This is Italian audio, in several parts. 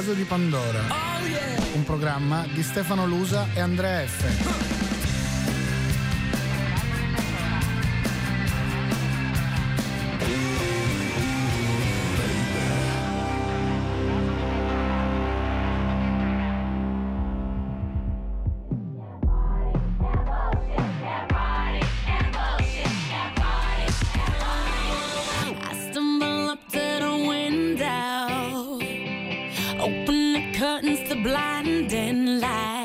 vaso di Pandora. Un programma di Stefano Lusa e Andrea F. curtains, the blind and light.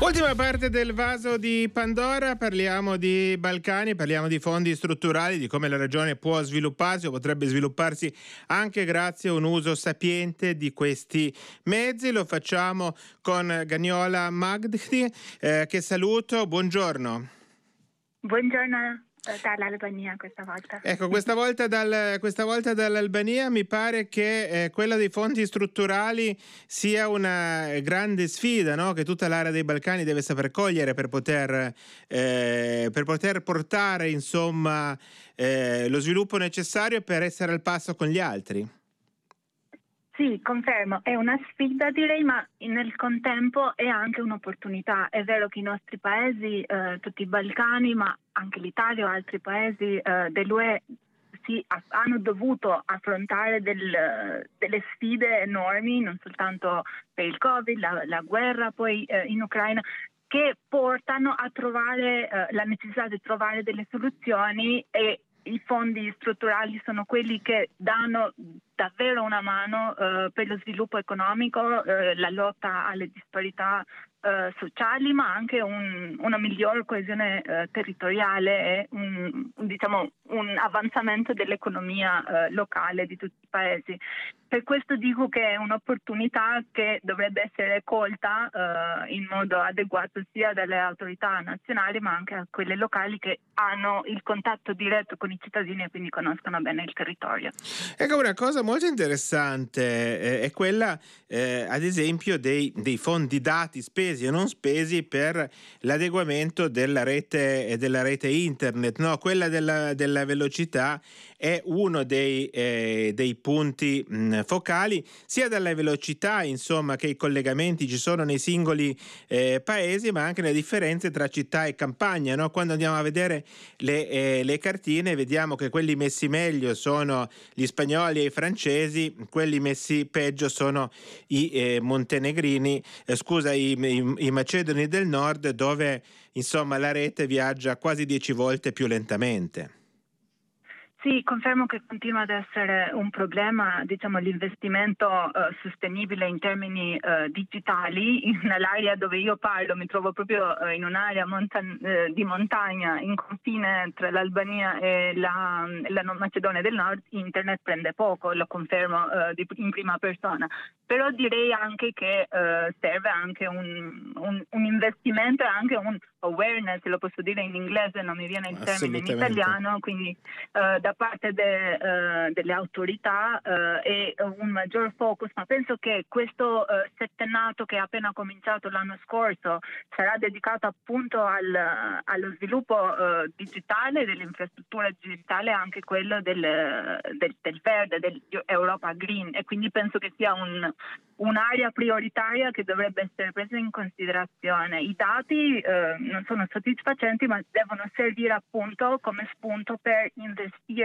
Ultima parte del vaso di Pandora, parliamo di Balcani, parliamo di fondi strutturali, di come la regione può svilupparsi o potrebbe svilupparsi anche grazie a un uso sapiente di questi mezzi. Lo facciamo con Gagnola Magdi, eh, che saluto, buongiorno. Buongiorno dall'Albania questa volta. Ecco, questa volta, dal, questa volta dall'Albania mi pare che eh, quella dei fondi strutturali sia una grande sfida no? che tutta l'area dei Balcani deve saper cogliere per poter, eh, per poter portare insomma, eh, lo sviluppo necessario per essere al passo con gli altri. Sì, confermo, è una sfida direi, ma nel contempo è anche un'opportunità. È vero che i nostri paesi, eh, tutti i Balcani, ma anche l'Italia o altri paesi eh, dell'UE si, hanno dovuto affrontare del, delle sfide enormi, non soltanto per il Covid, la, la guerra poi eh, in Ucraina, che portano a trovare eh, la necessità di trovare delle soluzioni e i fondi strutturali sono quelli che danno davvero una mano eh, per lo sviluppo economico, eh, la lotta alle disparità eh, sociali, ma anche un, una migliore coesione eh, territoriale e un, diciamo, un, avanzamento dell'economia eh, locale di tutti i paesi. Per questo dico che è un'opportunità che dovrebbe essere colta eh, in modo adeguato sia dalle autorità nazionali ma anche a quelle locali che hanno il contatto diretto con i cittadini e quindi conoscono bene il territorio. Ecco una cosa molto interessante eh, è quella, eh, ad esempio, dei, dei, fondi dati spesi e non spesi per l'adeguamento della rete, della rete internet. No, quella della, della velocità è uno dei, eh, dei punti mh, focali, sia dalla velocità, insomma, che i collegamenti ci sono nei singoli eh, paesi, ma anche le differenze tra città e campagna. No? Quando andiamo a vedere le, eh, le cartine, vediamo che quelli messi meglio sono gli spagnoli e i francesi, quelli messi peggio sono i eh, montenegrini, eh, scusa, i, i, i macedoni del nord, dove insomma la rete viaggia quasi dieci volte più lentamente. Sì, confermo che continua ad essere un problema diciamo, l'investimento uh, sostenibile in termini uh, digitali. Nell'area dove io parlo mi trovo proprio uh, in un'area montan- di montagna in confine tra l'Albania e la, la, Macedonia del Nord. Internet prende poco, lo confermo di, in prima persona. Però direi anche che serve anche un, un, un investimento e anche un awareness, lo posso dire in inglese, non mi viene il termine in italiano, quindi uh, da parte de, uh, delle autorità uh, e un maggior focus, ma penso che questo settennato che è appena cominciato l'anno scorso sarà dedicato appunto al, allo sviluppo digitale, dell'infrastruttura digitale, anche quello del, del, del verde, dell'Europa Green e quindi penso che sia un, un'area prioritaria che dovrebbe essere presa in considerazione. I dati non sono soddisfacenti, ma devono servire appunto come spunto per investire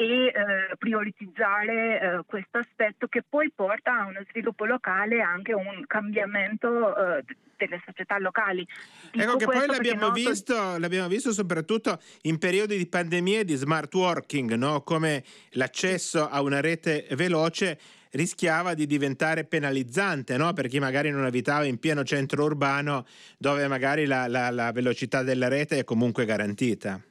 e eh, prioritizzare eh, questo aspetto che poi porta a uno sviluppo locale e anche un cambiamento eh, delle società locali. Dico ecco che poi l'abbiamo, noto... visto, l'abbiamo, visto, soprattutto in periodi di pandemia e di smart working, no? come l'accesso a una rete veloce rischiava di diventare penalizzante no? per chi magari non abitava in pieno centro urbano dove magari la, la, la velocità della rete è comunque garantita.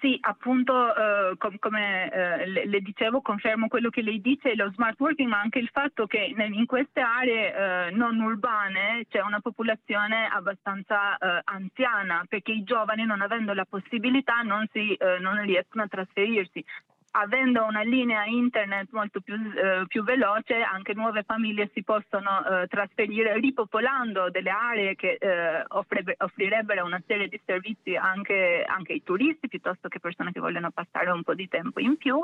Sì, appunto, eh, com- come eh, le-, le, dicevo, confermo quello che lei dice, lo smart working, ma anche il fatto che in queste aree eh, non urbane c'è una popolazione abbastanza eh, anziana, perché i giovani, non avendo la possibilità, non, si, eh, non riescono a trasferirsi avendo una linea internet molto più, eh, più, veloce, anche nuove famiglie si possono eh, trasferire ripopolando delle aree che eh, offre, offrirebbero una serie di servizi anche, anche, ai turisti piuttosto che persone che vogliono passare un po' di tempo in più,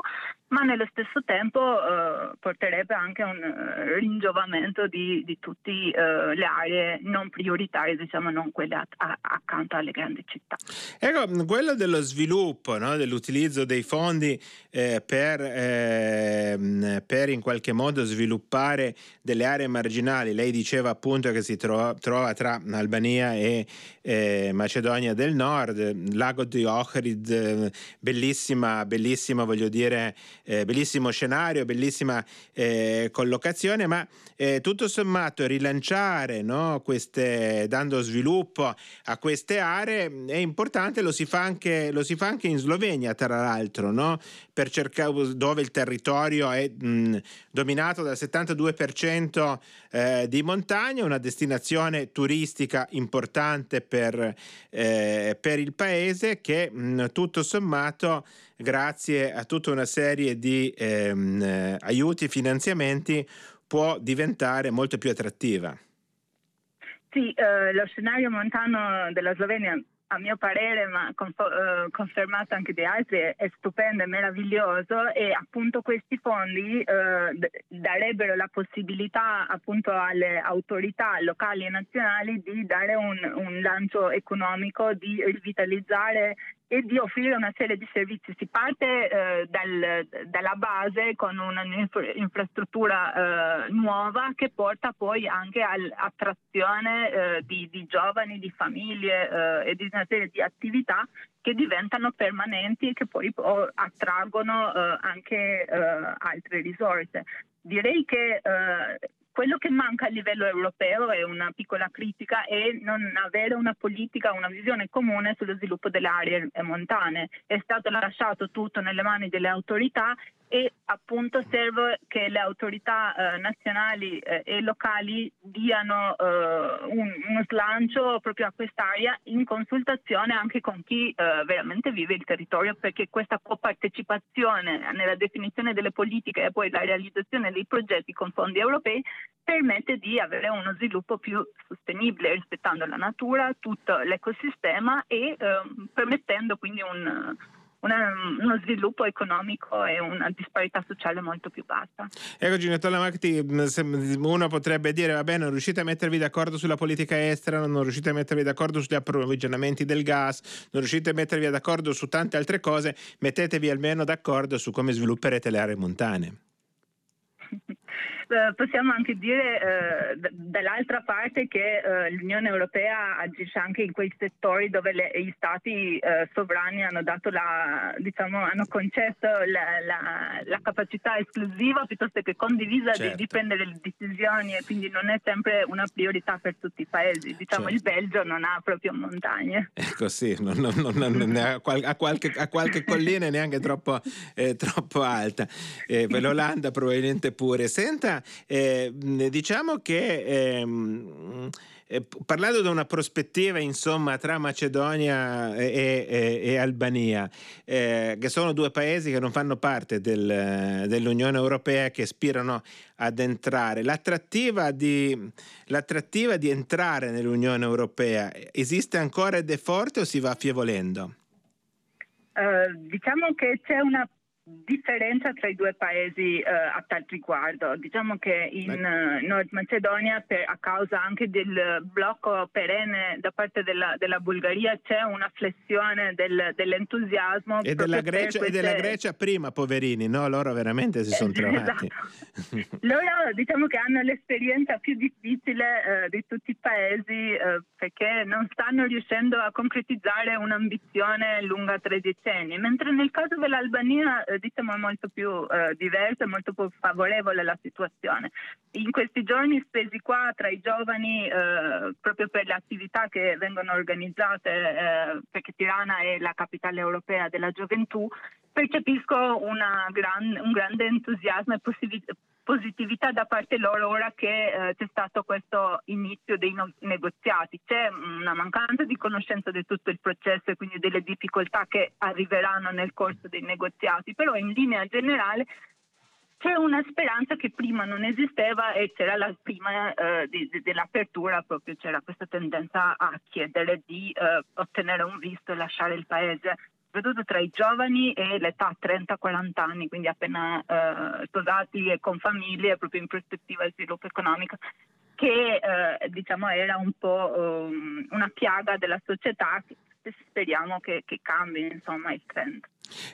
ma nello stesso tempo eh, porterebbe anche un uh, ringiovamento di, di tutte uh, le aree non prioritarie, diciamo non quelle a, a, accanto alle grandi città. Ecco, quello dello sviluppo, no? dell'utilizzo dei fondi eh, per, eh, per, in qualche modo sviluppare delle aree marginali. Lei diceva appunto che si trova, trova tra Albania e eh, Macedonia del Nord, lago di Ohrid, bellissima, bellissima, voglio dire, eh, bellissimo scenario, bellissima eh, collocazione, ma eh, tutto sommato rilanciare no, queste, dando sviluppo a queste aree è importante, lo si fa anche, lo si fa anche in Slovenia, tra l'altro, no? Per cercare dove il territorio è mh, dominato dal 72% eh, di montagna, una destinazione turistica importante per, eh, per il paese che mh, tutto sommato grazie a tutta una serie di ehm, aiuti e finanziamenti può diventare molto più attrattiva. Sì, eh, lo scenario montano della Slovenia a mio parere, ma uh, confermato anche da altri, è stupendo e meraviglioso e appunto questi fondi d- darebbero la possibilità appunto alle autorità locali e nazionali di dare un, un lancio economico, di rivitalizzare e di offrire una serie di servizi. Si parte eh, dal, dalla base con un'infrastruttura eh, nuova che porta poi anche all'attrazione eh, di, di, giovani, di famiglie eh, e di una serie di attività che diventano permanenti e che poi oh, attraggono eh, anche eh, altre risorse. Direi che quello che manca a livello europeo è una piccola critica è non avere una politica, una visione comune sullo sviluppo delle aree montane. È stato lasciato tutto nelle mani delle autorità e appunto serve che le autorità eh, nazionali eh, e locali diano eh, un, uno slancio proprio a quest'area in consultazione anche con chi eh, veramente vive il territorio perché questa copartecipazione nella definizione delle politiche e poi la realizzazione dei progetti con fondi europei permette di avere uno sviluppo più sostenibile rispettando la natura, tutto l'ecosistema e ehm, permettendo quindi un una, uno sviluppo economico e una disparità sociale molto più bassa. Ecco Ginettola Macti, uno potrebbe dire va bene, non riuscite a mettervi d'accordo sulla politica estera, non riuscite a mettervi d'accordo sugli approvvigionamenti del gas, non riuscite a mettervi d'accordo su tante altre cose, mettetevi almeno d'accordo su come svilupperete le aree montane. Eh, possiamo anche dire eh, dall'altra parte che eh, l'Unione Europea agisce anche in quei settori dove le, gli stati eh, sovrani hanno, la, diciamo, hanno concesso la, la, la, capacità esclusiva piuttosto che condivisa certo. di, di, prendere le decisioni e quindi non è sempre una priorità per tutti i paesi. Diciamo certo. il Belgio non ha proprio montagne. Ecco sì, non, non, non, ha, qualche, ha, qualche, collina neanche troppo, eh, troppo alta. Eh, L'Olanda probabilmente pure. Senta, eh, diciamo che ehm, eh, parlando da una prospettiva insomma tra Macedonia e, e, e Albania, eh, che sono due paesi che non fanno parte del, dell'Unione Europea che aspirano ad entrare, l'attrattiva di, l'attrattiva di entrare nell'Unione Europea esiste ancora ed è forte o si va affievolendo? Uh, diciamo che c'è una differenza tra i due paesi eh, a tal riguardo. Diciamo che in uh, Nord Macedonia, per, a causa anche del blocco perenne da parte della, della Bulgaria, c'è una flessione del, dell'entusiasmo. E della, Grecia, queste... e della, Grecia, prima, poverini, no? Loro veramente si sono trovati. esatto. Loro diciamo che hanno l'esperienza più difficile eh, di tutti i paesi eh, perché non stanno riuscendo a concretizzare un'ambizione lunga tre decenni, mentre nel caso dell'Albania eh, diciamo molto più eh, diversa e molto più favorevole la situazione. In questi giorni spesi qua tra i giovani eh, proprio per le attività che vengono organizzate eh, perché Tirana è la capitale europea della gioventù, percepisco gran, un grande entusiasmo e positività da parte loro ora che eh, c'è stato questo inizio dei no- negoziati. C'è una mancanza di conoscenza di tutto il processo e quindi delle difficoltà che arriveranno nel corso dei negoziati, però in linea generale c'è una speranza che prima non esisteva e c'era la prima eh, di, di, dell'apertura, proprio c'era questa tendenza a chiedere di eh, ottenere un visto e lasciare il paese soprattutto tra i giovani e l'età 30-40 anni, quindi appena eh, sposati e con famiglie, proprio in prospettiva di sviluppo economico, che eh, diciamo era un po' um, una piaga della società speriamo che, che cambi insomma il trend.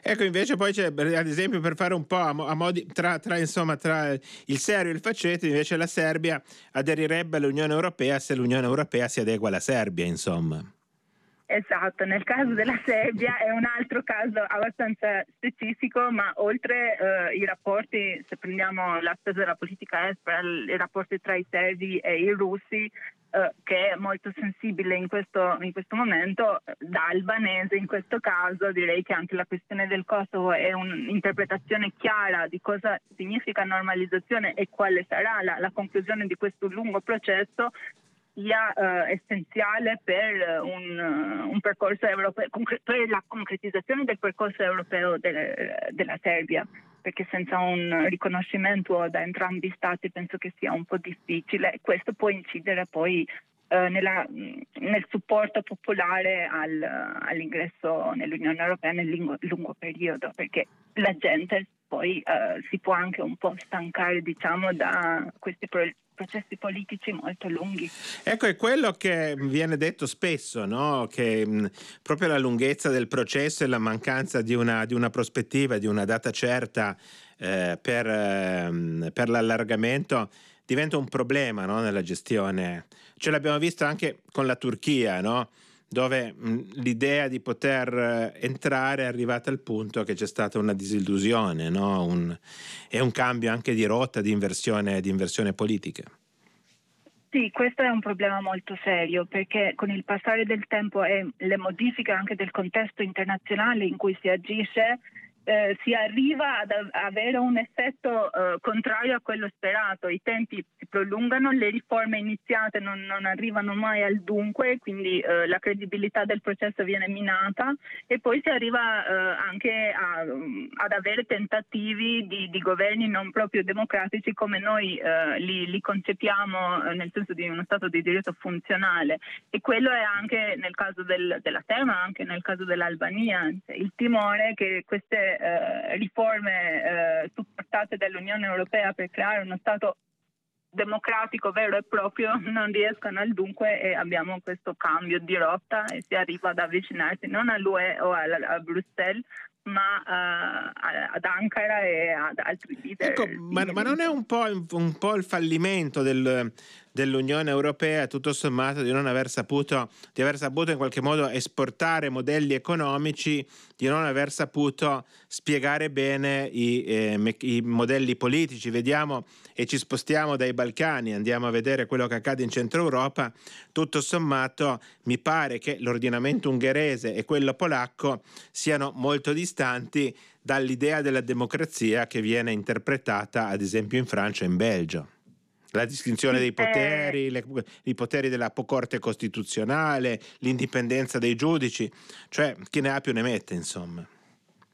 Ecco, invece poi c'è, ad esempio, per fare un po' a, modi, tra, tra, insomma, tra il serio e il faceto, invece la Serbia aderirebbe all'Unione Europea se l'Unione Europea si adegua alla Serbia, insomma. Esatto, nel caso della Serbia è un altro caso abbastanza specifico, ma oltre eh, i rapporti, se prendiamo l'aspetto della politica estera, i rapporti tra i serbi e i russi, eh, che è molto sensibile in questo, in questo, momento, da albanese in questo caso direi che anche la questione del Kosovo è un'interpretazione chiara di cosa significa normalizzazione e quale sarà la, la conclusione di questo lungo processo sia eh, essenziale per eh, un, eh, un, percorso europeo, per la concretizzazione del percorso europeo de, della Serbia, perché senza un riconoscimento da entrambi gli stati penso che sia un po' difficile. Questo può incidere poi eh, nella, nel supporto popolare al, all'ingresso nell'Unione Europea nel lungo, lungo periodo, perché la gente poi eh, si può anche un po' stancare diciamo, da questi problemi processi politici molto lunghi. Ecco, è quello che viene detto spesso, no? che mh, proprio la lunghezza del processo e la mancanza di una, di una prospettiva, di una data certa eh, per, eh, per, l'allargamento diventa un problema no? nella gestione. Ce l'abbiamo visto anche con la Turchia, no? Dove l'idea di poter eh, entrare è arrivata al punto che c'è stata una disillusione no? un, e un cambio anche di rotta, di inversione, di inversione politica. Sì, questo è un problema molto serio perché con il passare del tempo e le modifiche anche del contesto internazionale in cui si agisce, eh, si arriva ad avere un effetto eh, contrario a quello sperato, i tempi si prolungano, le riforme iniziate non, non arrivano mai al dunque, quindi eh, la credibilità del processo viene minata e poi si arriva eh, anche a, ad avere tentativi di, di, governi non proprio democratici come noi eh, li, li, concepiamo eh, nel senso di uno Stato di diritto funzionale. E quello è anche nel caso del, della tema, anche nel caso dell'Albania, il timore che queste eh, riforme eh, supportate dall'Unione Europea per creare uno Stato democratico vero e proprio non riescano al dunque e abbiamo questo cambio di rotta e si arriva ad avvicinarsi non all'UE o a, a Bruxelles ma uh, ad Ankara e ad altri leader. Ecco, ma, ma, non è un po', un po il fallimento del, dell'Unione Europea, tutto sommato, di non aver saputo, di aver saputo in qualche modo esportare modelli economici, di non aver saputo spiegare bene i, eh, i modelli politici. Vediamo e ci spostiamo dai Balcani, andiamo a vedere quello che accade in Centro Europa. Tutto sommato, mi pare che l'ordinamento ungherese e quello polacco siano molto distanti dall'idea della democrazia che viene interpretata ad esempio in Francia e in Belgio la distinzione dei poteri, le, i poteri della Corte Costituzionale, l'indipendenza dei giudici, cioè chi ne ha più ne mette, insomma.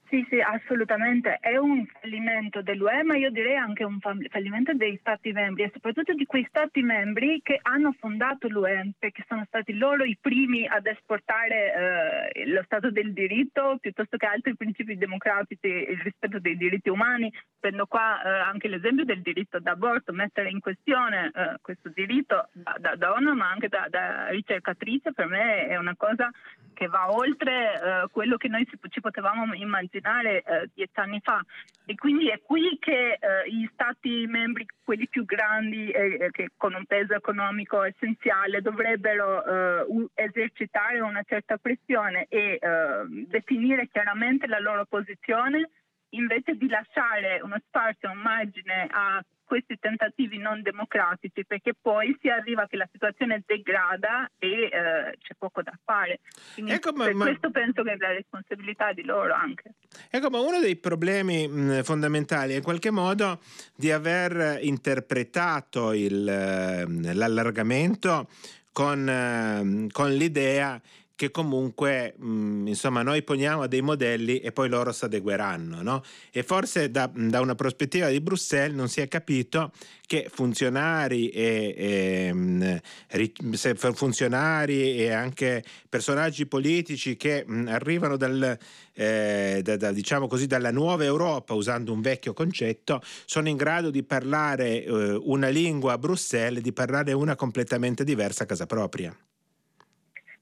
Sì, sì, assolutamente. È un fallimento dell'UE, ma io direi anche un fallimento dei Stati membri e soprattutto di quei Stati membri che hanno fondato l'UE, perché sono stati loro i primi ad esportare eh, lo Stato del diritto piuttosto che altri principi democratici, il rispetto dei diritti umani. Prendo qua eh, anche l'esempio del diritto d'aborto, mettere in questione eh, questo diritto da, da, donna ma anche da, da ricercatrice per me è una cosa che va oltre eh, quello che noi ci potevamo immaginare eh, dieci anni fa. E quindi è qui che eh, gli Stati membri, quelli più grandi e che con un peso economico essenziale, dovrebbero uh, esercitare una certa pressione e uh, definire chiaramente la loro posizione invece di lasciare uno spazio, un margine a questi tentativi non democratici perché poi si arriva che la situazione degrada e eh, c'è poco da fare. Quindi ecco, ma, per ma... questo penso che è la responsabilità di loro anche. Ecco, ma uno dei problemi mh, fondamentali è in qualche modo di aver interpretato il, l'allargamento con, con l'idea che comunque mh, insomma noi poniamo dei modelli e poi loro si adegueranno no? e forse da, da, una prospettiva di Bruxelles non si è capito che funzionari e, e mh, funzionari e anche personaggi politici che mh, arrivano dal, eh, da, da, diciamo così, dalla nuova Europa usando un vecchio concetto sono in grado di parlare eh, una lingua a Bruxelles di parlare una completamente diversa a casa propria.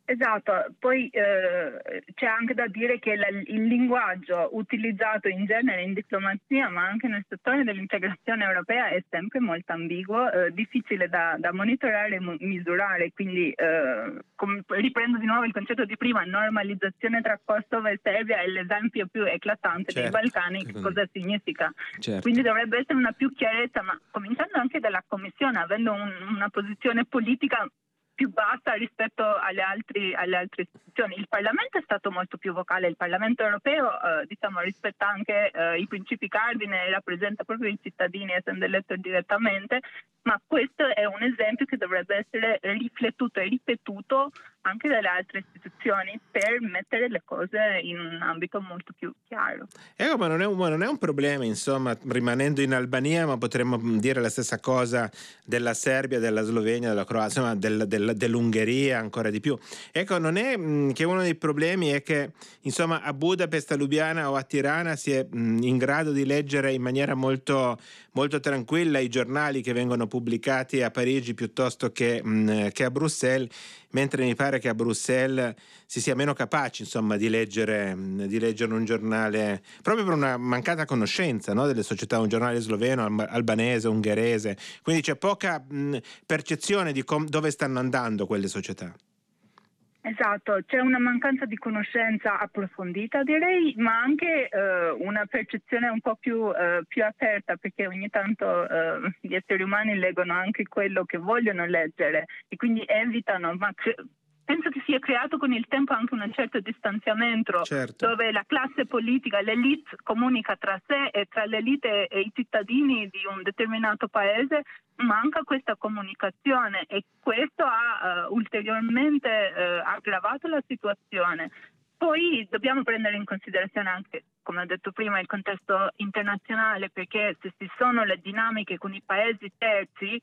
Esatto, poi eh, c'è anche da dire che la, il linguaggio utilizzato in genere in diplomazia, ma anche nel settore dell'integrazione europea, è sempre molto ambiguo, eh, difficile da, da, monitorare e misurare. Quindi eh, com- riprendo di nuovo il concetto di prima, normalizzazione tra Kosovo e Serbia è l'esempio più eclatante certo. dei Balcani, che cosa significa. Certo. Quindi dovrebbe essere una più chiarezza, ma cominciando anche dalla Commissione, avendo un, una posizione politica più bassa rispetto alle, altri, alle, altre istituzioni. Il Parlamento è stato molto più vocale, il Parlamento europeo eh, diciamo, rispetta anche eh, i principi cardine e rappresenta proprio i cittadini essendo eletto direttamente, ma questo è un esempio che dovrebbe essere riflettuto e ripetuto anche dalle altre istituzioni per mettere le cose in un ambito molto più chiaro. Ecco, ma non è un, non è un problema, insomma, rimanendo in Albania, ma potremmo dire la stessa cosa della Serbia, della Slovenia, della Croazia, insomma, del, del, dell'Ungheria ancora di più. Ecco, non è mh, che uno dei problemi è che, insomma, a Budapest, a Lubiana o a Tirana si è mh, in grado di leggere in maniera molto, molto tranquilla i giornali che vengono pubblicati a Parigi piuttosto che, mh, che, a Bruxelles, mentre mi pare che a Bruxelles si sia meno capaci insomma, di, leggere, di leggere un giornale, proprio per una mancata conoscenza no, delle società, un giornale sloveno, albanese, ungherese, quindi c'è poca mh, percezione di com- dove stanno andando quelle società. Esatto, c'è una mancanza di conoscenza approfondita direi, ma anche eh, una percezione un po' più, eh, più, aperta perché ogni tanto eh, gli esseri umani leggono anche quello che vogliono leggere e quindi evitano, ma penso che si è creato con il tempo anche un certo distanziamento certo. dove la classe politica, l'elite comunica tra sé e tra l'elite e i cittadini di un determinato paese, manca questa comunicazione e questo ha uh, ulteriormente uh, aggravato la situazione. Poi dobbiamo prendere in considerazione anche, come ho detto prima, il contesto internazionale, perché se ci sono le dinamiche con i paesi terzi,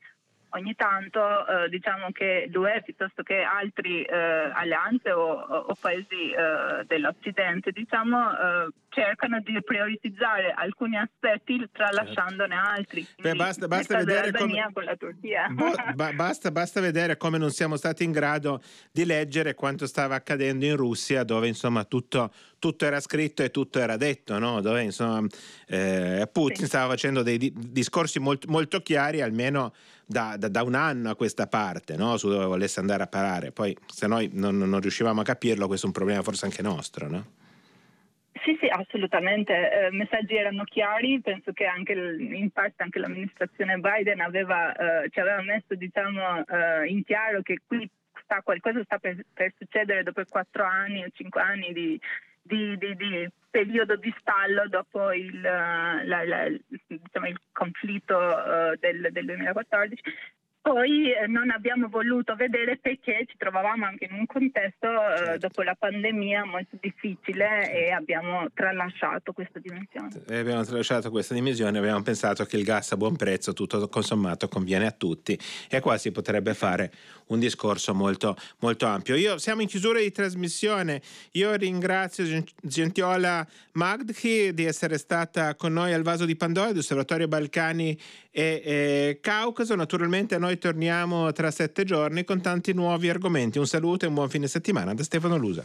ogni tanto eh, diciamo che l'UE piuttosto che altre eh, alleanze o, o paesi eh, dell'Occidente diciamo, eh, cercano di prioritizzare alcuni aspetti tralasciandone certo. altri. Beh, basta, basta vedere come... con la Turchia. Bo, ba, basta, basta, vedere come non siamo stati in grado di leggere quanto stava accadendo in Russia dove insomma tutto, tutto era scritto e tutto era detto, no? dove insomma eh, Putin sì. stava facendo dei di- discorsi molto, molto chiari almeno da, da, da, un anno a questa parte no? su dove volesse andare a parare. Poi se noi non, non riuscivamo a capirlo, questo è un problema forse anche nostro. No? Sì, sì, assolutamente. I eh, messaggi erano chiari, penso che anche in parte anche l'amministrazione Biden aveva, eh, ci aveva messo diciamo, eh, in chiaro che qui sta, qualcosa sta per, per, succedere dopo quattro anni o cinque anni di, di, di, di periodo di stallo dopo il, la, la, diciamo, il conflitto uh, del, del 2014 poi eh, non abbiamo voluto vedere perché ci trovavamo anche in un contesto eh, certo. dopo la pandemia molto difficile e abbiamo tralasciato questa dimensione. E abbiamo tralasciato questa dimensione, abbiamo pensato che il gas a buon prezzo tutto consommato conviene a tutti e qua si potrebbe fare un discorso molto, molto ampio. Io, siamo in chiusura di trasmissione, io ringrazio Gentiola Magdhi di essere stata con noi al Vaso di Pandora di Osservatorio Balcani e, e Caucaso, naturalmente noi torniamo tra sette giorni con tanti nuovi argomenti. Un saluto e un buon fine settimana da Stefano Lusa.